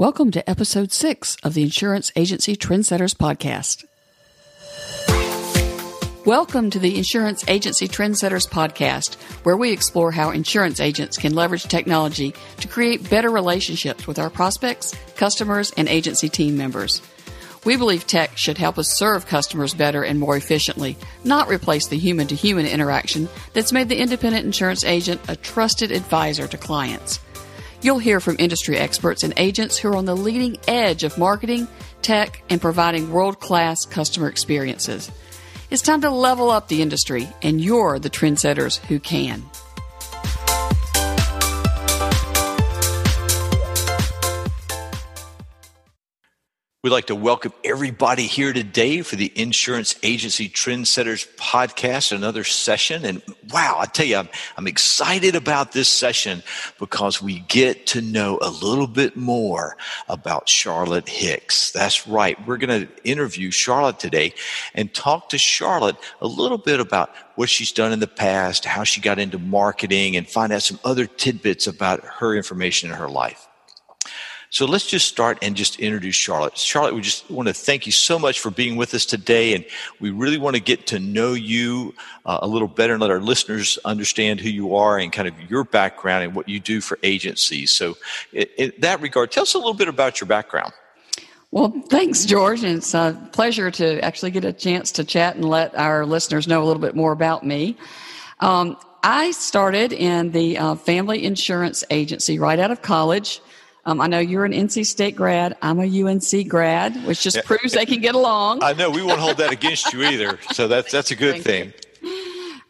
Welcome to episode six of the Insurance Agency Trendsetters podcast. Welcome to the Insurance Agency Trendsetters podcast, where we explore how insurance agents can leverage technology to create better relationships with our prospects, customers, and agency team members. We believe tech should help us serve customers better and more efficiently, not replace the human to human interaction that's made the independent insurance agent a trusted advisor to clients. You'll hear from industry experts and agents who are on the leading edge of marketing, tech, and providing world class customer experiences. It's time to level up the industry, and you're the trendsetters who can. We'd like to welcome everybody here today for the Insurance Agency Trendsetters podcast, another session. And wow, I tell you, I'm, I'm, excited about this session because we get to know a little bit more about Charlotte Hicks. That's right. We're going to interview Charlotte today and talk to Charlotte a little bit about what she's done in the past, how she got into marketing, and find out some other tidbits about her information in her life. So let's just start and just introduce Charlotte. Charlotte, we just want to thank you so much for being with us today. And we really want to get to know you uh, a little better and let our listeners understand who you are and kind of your background and what you do for agencies. So, in, in that regard, tell us a little bit about your background. Well, thanks, George. And it's a pleasure to actually get a chance to chat and let our listeners know a little bit more about me. Um, I started in the uh, family insurance agency right out of college. Um, I know you're an NC State grad. I'm a UNC grad, which just yeah. proves they can get along. I know we won't hold that against you either, so that's that's a good thing.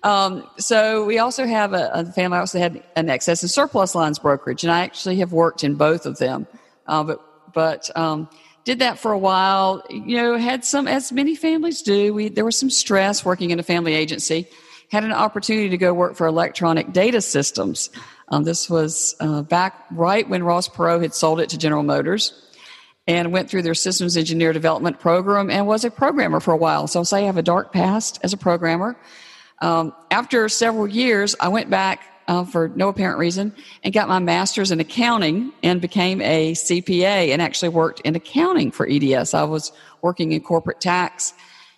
Um, so we also have a, a, family. I also had an excess and surplus lines brokerage, and I actually have worked in both of them. Uh, but but um, did that for a while. You know, had some as many families do. We there was some stress working in a family agency. Had an opportunity to go work for electronic data systems. Um, this was uh, back right when Ross Perot had sold it to General Motors and went through their systems engineer development program and was a programmer for a while. So I'll say I have a dark past as a programmer. Um, after several years, I went back uh, for no apparent reason and got my master's in accounting and became a CPA and actually worked in accounting for EDS. I was working in corporate tax,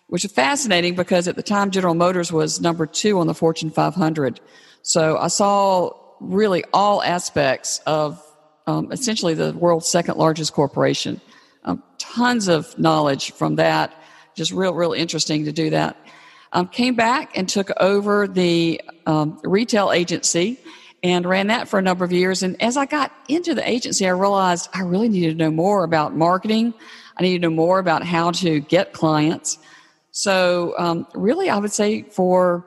which was fascinating because at the time General Motors was number two on the Fortune 500. So I saw really all aspects of um, essentially the world's second largest corporation. Um, tons of knowledge from that. Just real, real interesting to do that. Um, came back and took over the um, retail agency and ran that for a number of years. And as I got into the agency, I realized I really needed to know more about marketing. I needed to know more about how to get clients. So, um, really, I would say for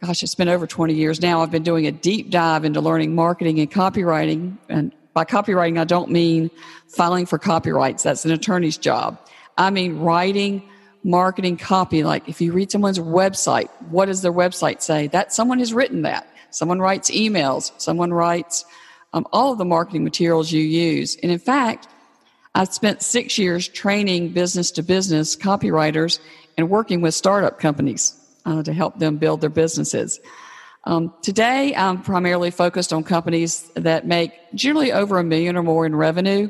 gosh, it's been over 20 years now. I've been doing a deep dive into learning marketing and copywriting. And by copywriting, I don't mean filing for copyrights. That's an attorney's job. I mean writing marketing copy. Like if you read someone's website, what does their website say? That someone has written that. Someone writes emails. Someone writes um, all of the marketing materials you use. And in fact, I've spent six years training business to business copywriters and working with startup companies uh, to help them build their businesses. Um, today, I'm primarily focused on companies that make generally over a million or more in revenue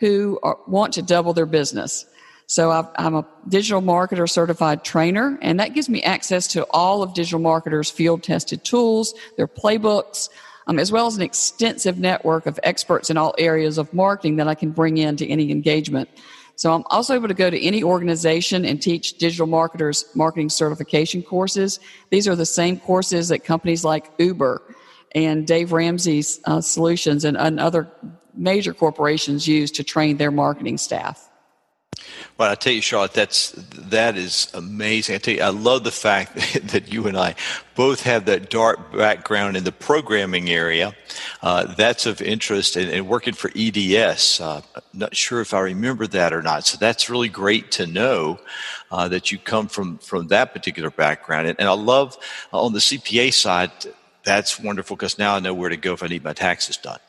who are, want to double their business. So i am a digital marketer certified trainer, and that gives me access to all of digital marketers' field tested tools, their playbooks, um, as well as an extensive network of experts in all areas of marketing that I can bring into any engagement. So I'm also able to go to any organization and teach digital marketers marketing certification courses. These are the same courses that companies like Uber and Dave Ramsey's uh, solutions and, and other major corporations use to train their marketing staff. Well, I tell you, Charlotte, that's that is amazing. I tell you, I love the fact that you and I both have that dark background in the programming area. Uh, that's of interest, and, working for EDS. Uh, not sure if I remember that or not. So that's really great to know uh, that you come from from that particular background. And, and I love uh, on the CPA side. That's wonderful because now I know where to go if I need my taxes done.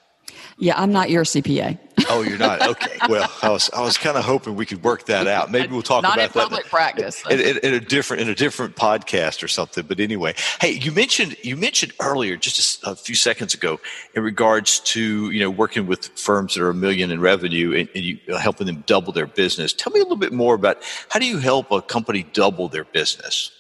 Yeah, I'm not your CPA. Oh, you're not okay. Well, I was I was kind of hoping we could work that out. Maybe we'll talk not about in public practice in, in, in, a different in a different podcast or something. But anyway, hey, you mentioned you mentioned earlier just a, a few seconds ago in regards to you know working with firms that are a million in revenue and, and you uh, helping them double their business. Tell me a little bit more about how do you help a company double their business?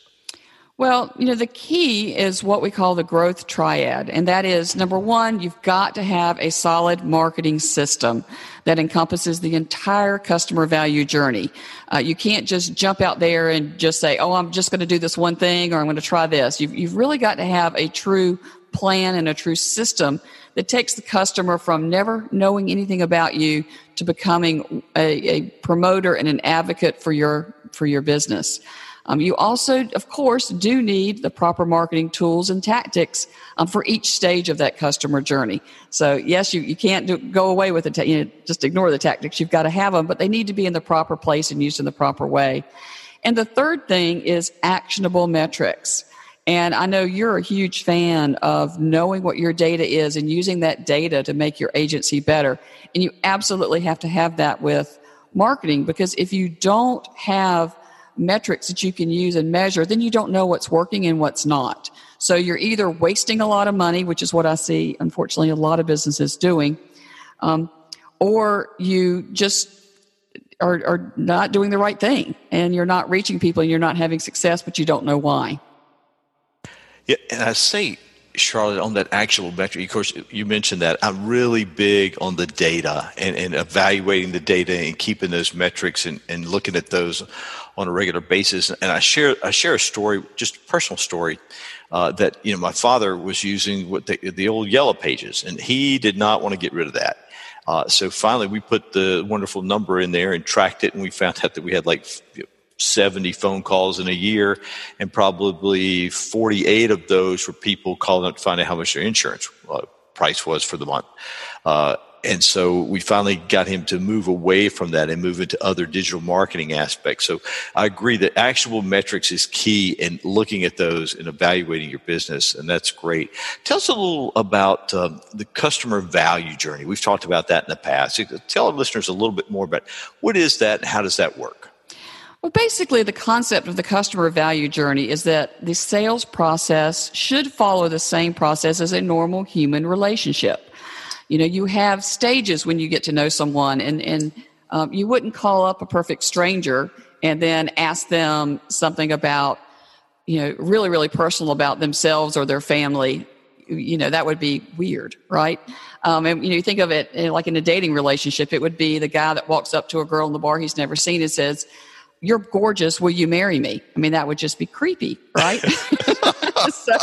Well, you know, the key is what we call the growth triad. And that is number one, you've got to have a solid marketing system that encompasses the entire customer value journey. Uh, you can't just jump out there and just say, oh, I'm just going to do this one thing or I'm going to try this. You've, you've really got to have a true plan and a true system that takes the customer from never knowing anything about you to becoming a, a promoter and an advocate for your, for your business. Um, you also, of course, do need the proper marketing tools and tactics um, for each stage of that customer journey. So, yes, you, you can't do, go away with it, ta- you know, just ignore the tactics. You've got to have them, but they need to be in the proper place and used in the proper way. And the third thing is actionable metrics. And I know you're a huge fan of knowing what your data is and using that data to make your agency better. And you absolutely have to have that with marketing because if you don't have metrics that you can use and measure, then you don't know what's working and what's not. So you're either wasting a lot of money, which is what I see, unfortunately, a lot of businesses doing, um, or you just are, are not doing the right thing and you're not reaching people and you're not having success, but you don't know why. Yeah, and I say Charlotte, on that actual metric, of course, you mentioned that. I'm really big on the data and, and evaluating the data and keeping those metrics and, and looking at those on a regular basis. And I share I share a story, just a personal story, uh, that you know my father was using what the, the old yellow pages, and he did not want to get rid of that. Uh, so finally, we put the wonderful number in there and tracked it, and we found out that we had like 70 phone calls in a year, and probably 48 of those were people calling up to find out how much their insurance uh, price was for the month. Uh, and so we finally got him to move away from that and move into other digital marketing aspects. So I agree that actual metrics is key in looking at those and evaluating your business, and that's great. Tell us a little about um, the customer value journey. We've talked about that in the past. Tell our listeners a little bit more about what is that and how does that work? Well, basically, the concept of the customer value journey is that the sales process should follow the same process as a normal human relationship. You know, you have stages when you get to know someone, and, and um, you wouldn't call up a perfect stranger and then ask them something about, you know, really, really personal about themselves or their family. You know, that would be weird, right? Um, and you know, you think of it you know, like in a dating relationship, it would be the guy that walks up to a girl in the bar he's never seen and says, you're gorgeous. Will you marry me? I mean, that would just be creepy, right? so,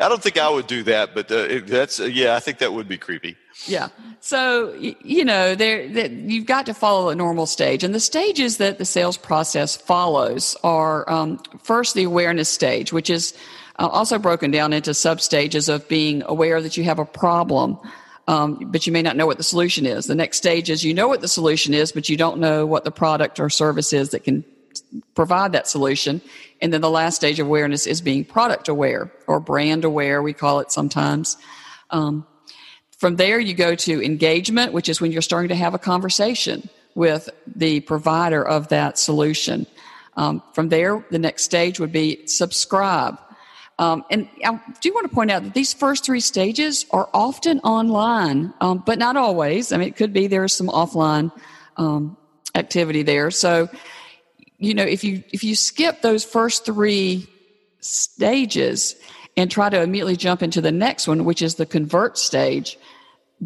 I don't think I would do that, but uh, that's uh, yeah, I think that would be creepy. Yeah. So you know, there that you've got to follow a normal stage, and the stages that the sales process follows are um, first the awareness stage, which is uh, also broken down into sub stages of being aware that you have a problem um, but you may not know what the solution is. The next stage is you know what the solution is, but you don't know what the product or service is that can provide that solution. And then the last stage of awareness is being product aware or brand aware, we call it sometimes. Um, from there, you go to engagement, which is when you're starting to have a conversation with the provider of that solution. Um, from there, the next stage would be subscribe. Um, and I do want to point out that these first three stages are often online, um, but not always. I mean, it could be there's some offline um, activity there. So, you know, if you if you skip those first three stages and try to immediately jump into the next one, which is the convert stage,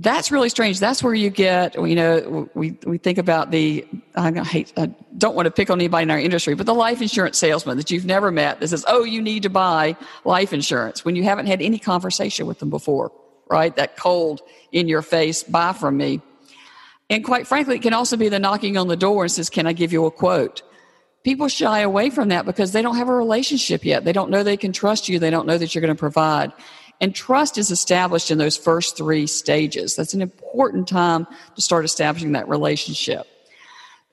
that's really strange. That's where you get, you know, we, we think about the, I hate, I don't want to pick on anybody in our industry, but the life insurance salesman that you've never met that says, oh, you need to buy life insurance when you haven't had any conversation with them before, right? That cold in your face, buy from me. And quite frankly, it can also be the knocking on the door and says, can I give you a quote? People shy away from that because they don't have a relationship yet. They don't know they can trust you. They don't know that you're going to provide. And trust is established in those first three stages. That's an important time to start establishing that relationship.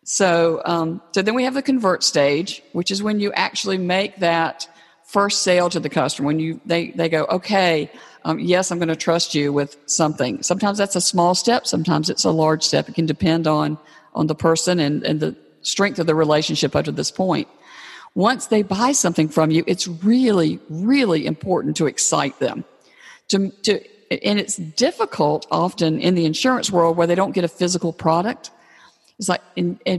So, um, so then we have the convert stage, which is when you actually make that first sale to the customer. When you they they go okay um, yes i'm going to trust you with something. Sometimes that's a small step sometimes it's a large step. It can depend on on the person and, and the strength of the relationship up to this point. Once they buy something from you it's really really important to excite them to, to and it's difficult often in the insurance world where they don't get a physical product. It's like,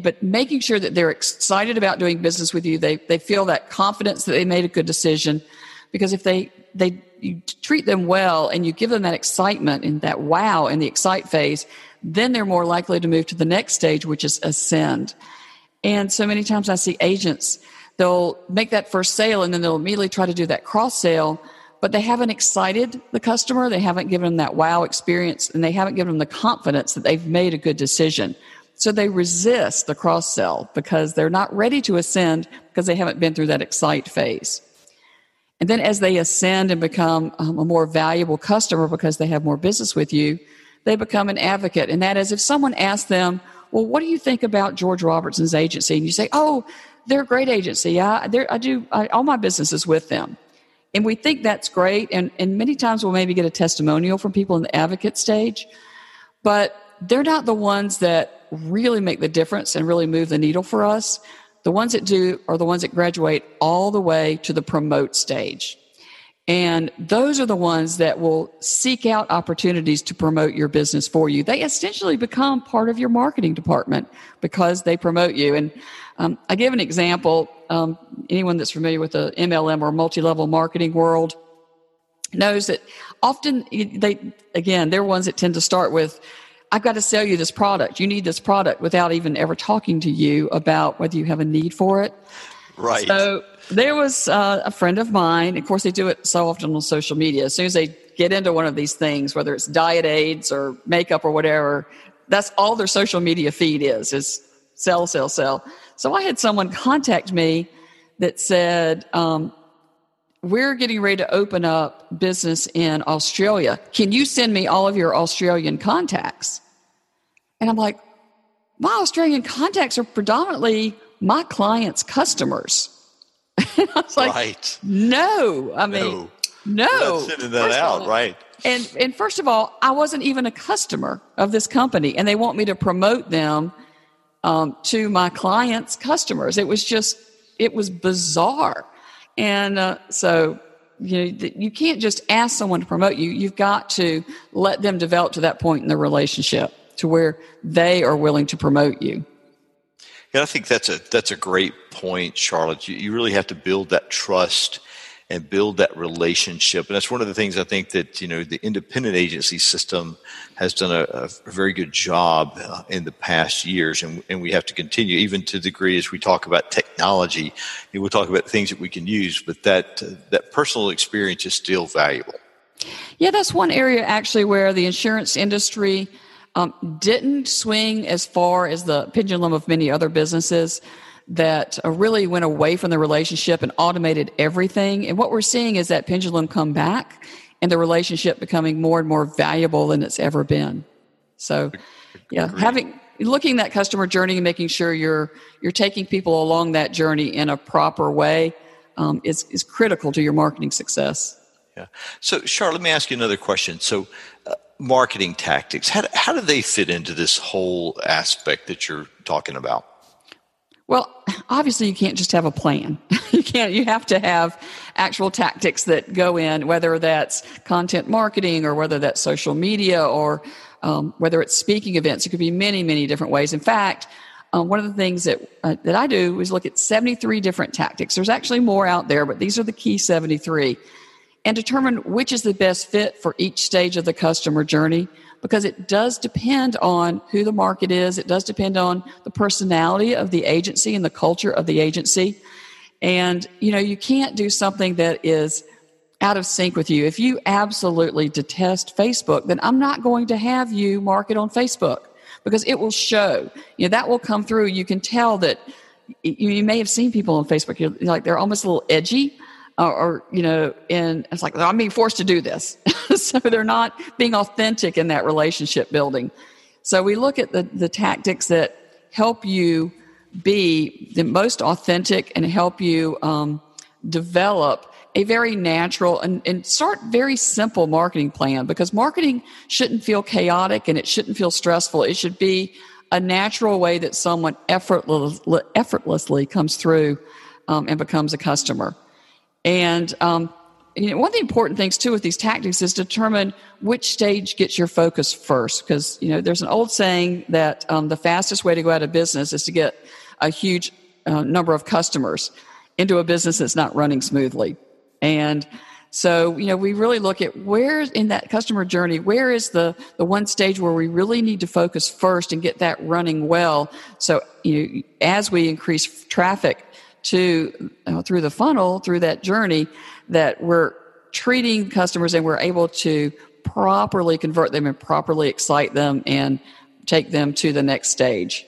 but making sure that they're excited about doing business with you, they they feel that confidence that they made a good decision, because if they they you treat them well and you give them that excitement and that wow in the excite phase, then they're more likely to move to the next stage, which is ascend. And so many times I see agents, they'll make that first sale and then they'll immediately try to do that cross sale, but they haven't excited the customer, they haven't given them that wow experience, and they haven't given them the confidence that they've made a good decision. So they resist the cross sell because they're not ready to ascend because they haven't been through that excite phase. And then as they ascend and become um, a more valuable customer because they have more business with you, they become an advocate. And that is if someone asks them, well, what do you think about George Robertson's agency? And you say, oh, they're a great agency. I, I do I, all my business is with them. And we think that's great. And, and many times we'll maybe get a testimonial from people in the advocate stage. But they're not the ones that really make the difference and really move the needle for us. The ones that do are the ones that graduate all the way to the promote stage. And those are the ones that will seek out opportunities to promote your business for you. They essentially become part of your marketing department because they promote you. And um, I give an example. Um, anyone that's familiar with the MLM or multi-level marketing world knows that often they, again, they're ones that tend to start with I've got to sell you this product. You need this product without even ever talking to you about whether you have a need for it. Right. So there was uh, a friend of mine. Of course, they do it so often on social media. As soon as they get into one of these things, whether it's diet aids or makeup or whatever, that's all their social media feed is, is sell, sell, sell. So I had someone contact me that said, um, we're getting ready to open up business in Australia. Can you send me all of your Australian contacts? And I'm like, my Australian contacts are predominantly my clients' customers. and I was like, right. no, I mean, no. no. sending that first out, all, right? And and first of all, I wasn't even a customer of this company, and they want me to promote them um, to my clients' customers. It was just, it was bizarre. And uh, so, you know, you can't just ask someone to promote you. You've got to let them develop to that point in the relationship to where they are willing to promote you. Yeah, I think that's a that's a great point, Charlotte. You, you really have to build that trust and build that relationship. And that's one of the things I think that, you know, the independent agency system has done a, a very good job uh, in the past years. And, and, we have to continue, even to the degree as we talk about technology, you know, we'll talk about things that we can use, but that, uh, that personal experience is still valuable. Yeah, that's one area actually where the insurance industry um, didn't swing as far as the pendulum of many other businesses that uh, really went away from the relationship and automated everything. And what we're seeing is that pendulum come back and the relationship becoming more and more valuable than it's ever been. So, yeah, having looking that customer journey and making sure you're you're taking people along that journey in a proper way um, is is critical to your marketing success. Yeah. So, Charlotte, let me ask you another question. So, uh, marketing tactics how how do they fit into this whole aspect that you're talking about? Well, obviously you can't just have a plan. you can't, you have to have actual tactics that go in, whether that's content marketing or whether that's social media or um, whether it's speaking events. It could be many, many different ways. In fact, um, one of the things that, uh, that I do is look at 73 different tactics. There's actually more out there, but these are the key 73 and determine which is the best fit for each stage of the customer journey because it does depend on who the market is. It does depend on the personality of the agency and the culture of the agency. And, you know, you can't do something that is out of sync with you. If you absolutely detest Facebook, then I'm not going to have you market on Facebook because it will show. You know, that will come through. You can tell that you, may have seen people on Facebook, you're like they're almost a little edgy or, or you know, and it's like I'm being forced to do this, so they're not being authentic in that relationship building. So we look at the the tactics that help you be the most authentic and help you um, develop a very natural and, and start very simple marketing plan because marketing shouldn't feel chaotic and it shouldn't feel stressful. It should be a natural way that someone effortless, effortlessly comes through um, and becomes a customer. And um, you know, one of the important things too with these tactics is determine which stage gets your focus first. Because you know, there's an old saying that um, the fastest way to go out of business is to get a huge uh, number of customers into a business that's not running smoothly. And so, you know, we really look at where in that customer journey, where is the, the one stage where we really need to focus first and get that running well. So, you know, as we increase traffic to through the funnel, through that journey, that we're treating customers and we're able to properly convert them and properly excite them and take them to the next stage.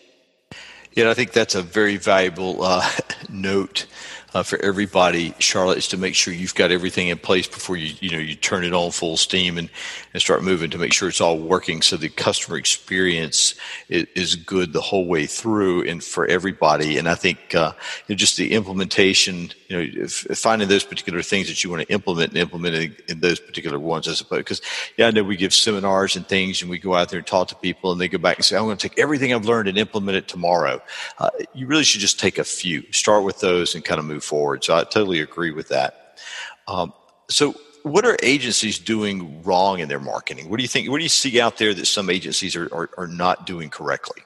Yeah, I think that's a very valuable uh, note uh, for everybody, Charlotte, is to make sure you've got everything in place before you you know you turn it on full steam and, and start moving to make sure it's all working so the customer experience is, is good the whole way through and for everybody. And I think uh, you know, just the implementation, you know, if, finding those particular things that you want to implement and implementing in those particular ones, I suppose. Because yeah, I know we give seminars and things, and we go out there and talk to people, and they go back and say, "I'm going to take everything I've learned and implement it tomorrow." Uh, you really should just take a few, start with those, and kind of move move forward. So I totally agree with that. Um, so what are agencies doing wrong in their marketing? What do you think? What do you see out there that some agencies are, are, are not doing correctly?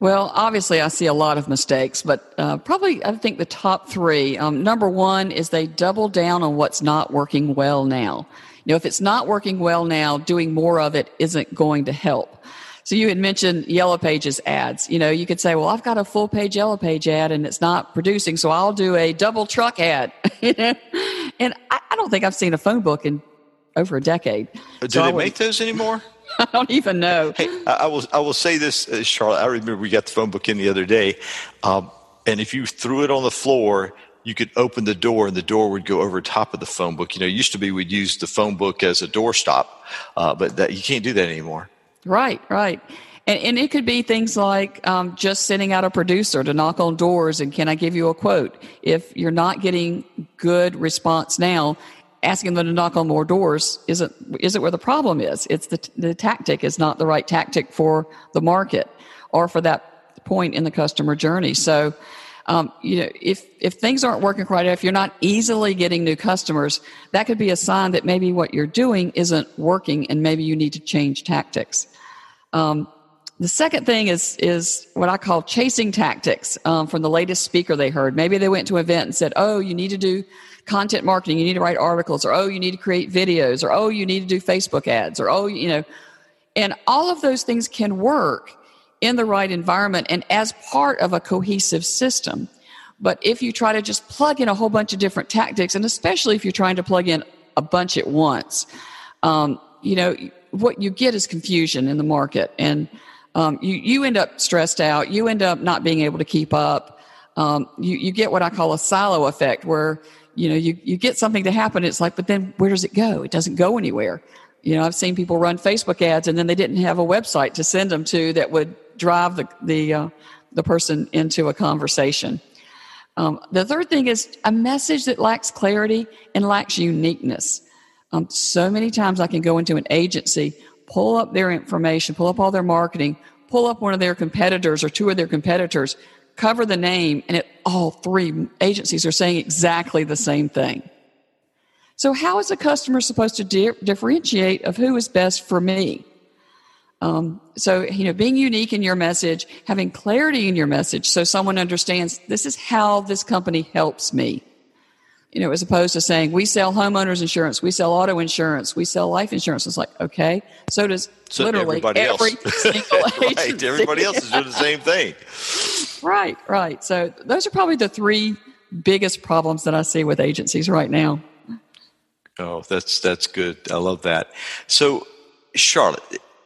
Well, obviously, I see a lot of mistakes, but uh, probably I think the top three. Um, number one is they double down on what's not working well now. You know, if it's not working well now, doing more of it isn't going to help. So you had mentioned Yellow Pages ads. You know, you could say, well, I've got a full page Yellow Page ad and it's not producing, so I'll do a double truck ad. you know? And I, I, don't think I've seen a phone book in over a decade. Do so they make those anymore? I don't even know. Hey, I, will. I will say this, uh, Charlotte. I remember we got the phone book in the other day, um, and if you threw it on the floor, you could open the door and the door would go over top of the phone book. You know, it used to be we'd use the phone book as a doorstop, uh, but that, you can't do that anymore. Right, right. And, and it could be things like um, just sending out a producer to knock on doors and can I give you a quote? If you're not getting good response now, asking them to knock on more doors isn't isn't where the problem is. It's the the tactic is not the right tactic for the market or for that point in the customer journey. So. Um, you know, if if things aren't working quite, if you're not easily getting new customers, that could be a sign that maybe what you're doing isn't working, and maybe you need to change tactics. Um, the second thing is is what I call chasing tactics um, from the latest speaker they heard. Maybe they went to an event and said, "Oh, you need to do content marketing. You need to write articles, or oh, you need to create videos, or oh, you need to do Facebook ads, or oh, you know." And all of those things can work in the right environment and as part of a cohesive system. But if you try to just plug in a whole bunch of different tactics, and especially if you're trying to plug in a bunch at once, um, you know, what you get is confusion in the market. And um, you, you end up stressed out. You end up not being able to keep up. Um, you, you get what I call a silo effect where, you know, you, you get something to happen. It's like, but then where does it go? It doesn't go anywhere. You know, I've seen people run Facebook ads and then they didn't have a website to send them to that would drive the, the, uh, the person into a conversation. Um, the third thing is a message that lacks clarity and lacks uniqueness. Um, so many times I can go into an agency pull up their information, pull up all their marketing, pull up one of their competitors or two of their competitors, cover the name, and it, all three agencies are saying exactly the same thing. So, how is a customer supposed to di- differentiate of who is best for me? Um, so, you know, being unique in your message, having clarity in your message so someone understands this is how this company helps me you know, as opposed to saying we sell homeowners insurance, we sell auto insurance, we sell life insurance. It's like okay, so does so literally every single right, everybody else is doing the same thing. Right, right. So those are probably the three biggest problems that I see with agencies right now. Oh, that's that's good. I love that. So, Charlotte,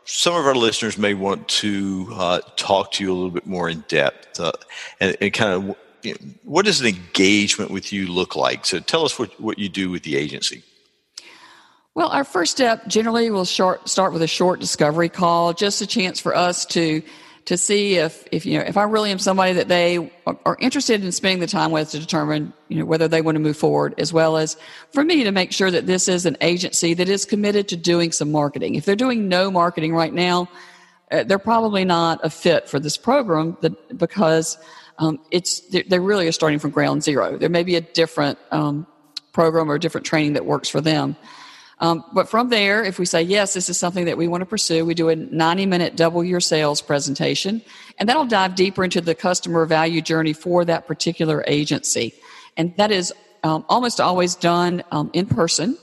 some of our listeners may want to uh, talk to you a little bit more in depth uh, and, and kind of what does an engagement with you look like? So tell us what, what you do with the agency. Well, our first step generally will start with a short discovery call, just a chance for us to to see if, if you know if I really am somebody that they are interested in spending the time with to determine you know whether they want to move forward, as well as for me to make sure that this is an agency that is committed to doing some marketing. If they're doing no marketing right now, uh, they're probably not a fit for this program that, because um, it's they really are starting from ground zero. There may be a different um, program or a different training that works for them. Um, but from there, if we say, yes, this is something that we want to pursue, we do a 90 minute double your sales presentation, and that'll dive deeper into the customer value journey for that particular agency. And that is um, almost always done um, in person.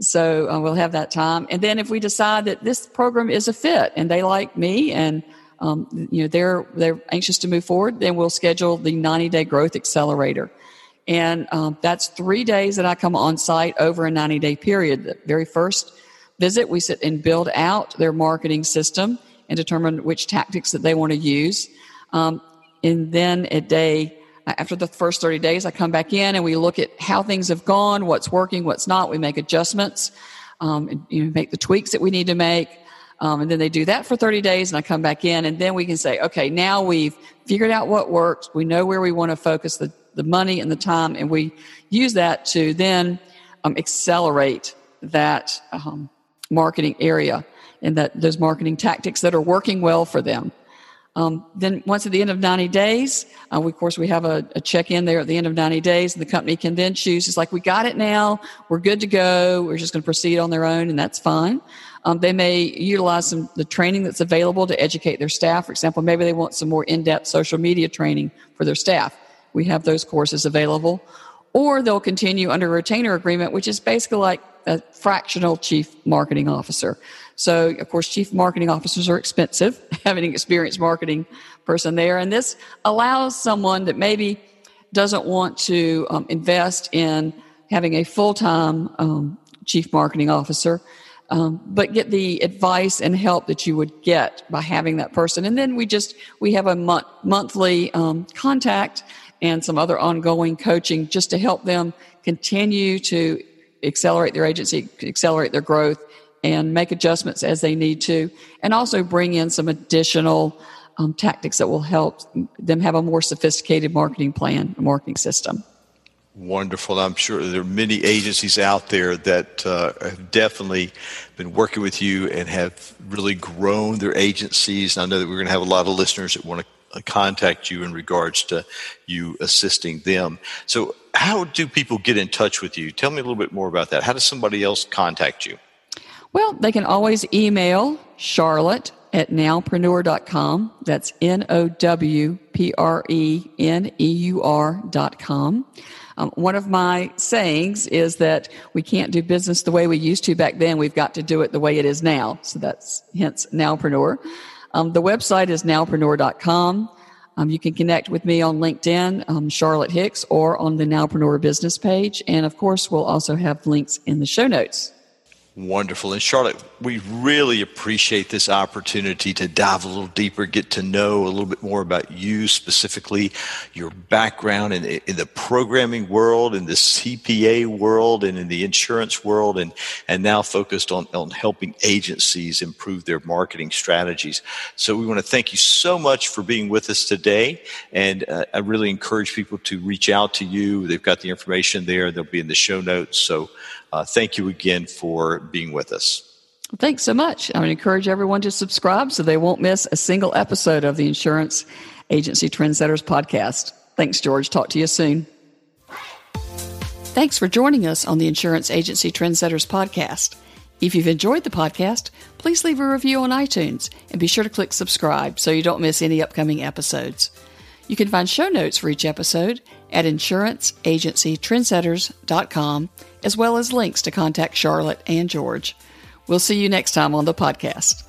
So uh, we'll have that time. And then if we decide that this program is a fit and they like me and um, you know they're they're anxious to move forward, then we'll schedule the 90 day growth accelerator. And um, that's three days that I come on site over a 90 day period. The very first visit, we sit and build out their marketing system and determine which tactics that they want to use. Um, and then a day after the first 30 days, I come back in and we look at how things have gone, what's working, what's not. We make adjustments, um, and, you know, make the tweaks that we need to make. Um, and then they do that for 30 days and I come back in and then we can say, okay, now we've figured out what works. We know where we want to focus the the money and the time, and we use that to then um, accelerate that um, marketing area and that those marketing tactics that are working well for them. Um, then once at the end of 90 days, uh, we, of course, we have a, a check-in there at the end of 90 days, and the company can then choose. It's like we got it now, we're good to go. We're just going to proceed on their own, and that's fine. Um, they may utilize some the training that's available to educate their staff. For example, maybe they want some more in-depth social media training for their staff we have those courses available. Or they'll continue under a retainer agreement, which is basically like a fractional chief marketing officer. So, of course, chief marketing officers are expensive, having an experienced marketing person there. And this allows someone that maybe doesn't want to um, invest in having a full time um, chief marketing officer, um, but get the advice and help that you would get by having that person. And then we just we have a month, monthly um, contact and some other ongoing coaching just to help them continue to accelerate their agency, accelerate their growth, and make adjustments as they need to, and also bring in some additional um, tactics that will help them have a more sophisticated marketing plan, marketing system. Wonderful. I'm sure there are many agencies out there that uh, have definitely been working with you and have really grown their agencies. And I know that we're going to have a lot of listeners that want to contact you in regards to you assisting them. So, how do people get in touch with you? Tell me a little bit more about that. How does somebody else contact you? Well, they can always email Charlotte at nowpreneur.com. That's N O W P R E N E U R.com. Um, one of my sayings is that we can't do business the way we used to back then. We've got to do it the way it is now. So that's hence Nowpreneur. Um, the website is nowpreneur.com. Um, you can connect with me on LinkedIn, um, Charlotte Hicks, or on the Nowpreneur business page. And of course, we'll also have links in the show notes. Wonderful. And Charlotte, we really appreciate this opportunity to dive a little deeper, get to know a little bit more about you specifically, your background in, in the programming world, in the CPA world, and in the insurance world, and, and now focused on, on helping agencies improve their marketing strategies. So we want to thank you so much for being with us today. And uh, I really encourage people to reach out to you. They've got the information there. They'll be in the show notes. So uh, thank you again for being with us. Thanks so much. I would encourage everyone to subscribe so they won't miss a single episode of the Insurance Agency Trendsetters podcast. Thanks, George. Talk to you soon. Thanks for joining us on the Insurance Agency Trendsetters podcast. If you've enjoyed the podcast, please leave a review on iTunes and be sure to click subscribe so you don't miss any upcoming episodes. You can find show notes for each episode at insuranceagencytrendsetters.com as well as links to contact Charlotte and George. We'll see you next time on the podcast.